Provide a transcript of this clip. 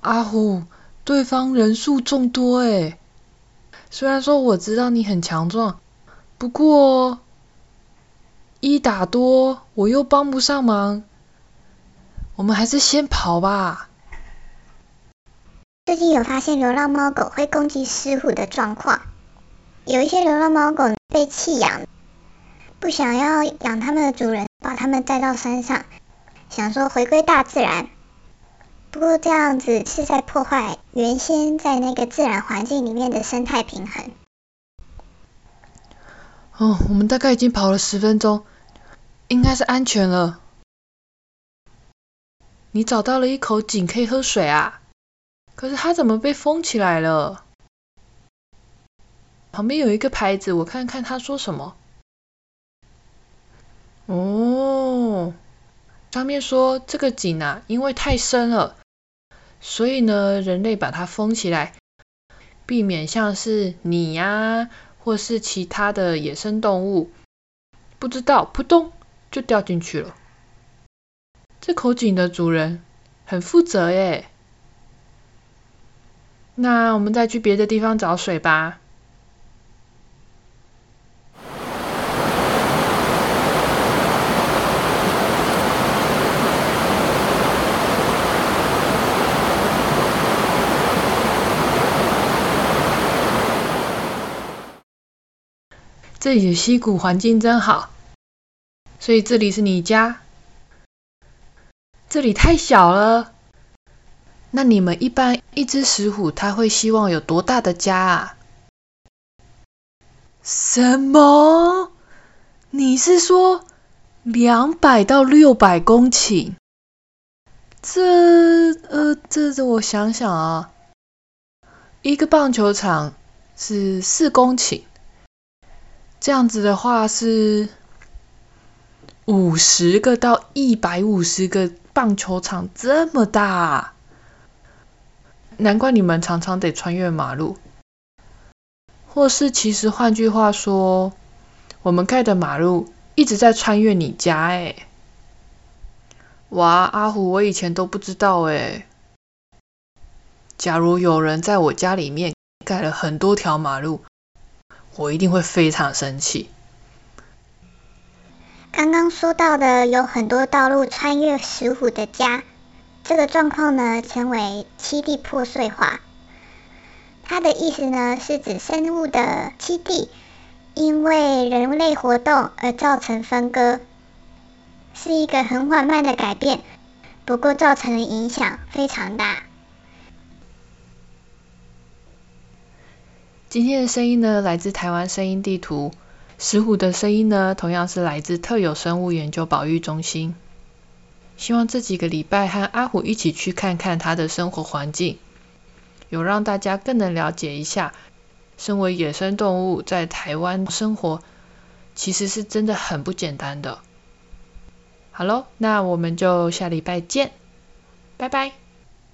阿虎，对方人数众多诶，虽然说我知道你很强壮，不过一打多我又帮不上忙，我们还是先跑吧。最近有发现流浪猫狗会攻击石虎的状况，有一些流浪猫狗被弃养，不想要养它们的主人把它们带到山上，想说回归大自然。不过这样子是在破坏原先在那个自然环境里面的生态平衡。哦，我们大概已经跑了十分钟，应该是安全了。你找到了一口井可以喝水啊？可是它怎么被封起来了？旁边有一个牌子，我看看他说什么。哦，上面说这个井啊，因为太深了，所以呢，人类把它封起来，避免像是你呀，或是其他的野生动物，不知道扑通就掉进去了。这口井的主人很负责耶。那我们再去别的地方找水吧。这里的溪谷环境真好，所以这里是你家？这里太小了。那你们一般一只石虎，它会希望有多大的家啊？什么？你是说两百到六百公顷？这呃，这这我想想啊，一个棒球场是四公顷，这样子的话是五十个到一百五十个棒球场这么大。难怪你们常常得穿越马路，或是其实换句话说，我们盖的马路一直在穿越你家诶。哇，阿虎，我以前都不知道诶。假如有人在我家里面盖了很多条马路，我一定会非常生气。刚刚说到的有很多道路穿越石虎的家。这个状况呢，称为栖地破碎化。它的意思呢，是指生物的栖地因为人类活动而造成分割，是一个很缓慢的改变，不过造成的影响非常大。今天的声音呢，来自台湾声音地图。石虎的声音呢，同样是来自特有生物研究保育中心。希望这几个礼拜和阿虎一起去看看他的生活环境，有让大家更能了解一下，身为野生动物在台湾生活，其实是真的很不简单的。好喽，那我们就下礼拜见，拜拜。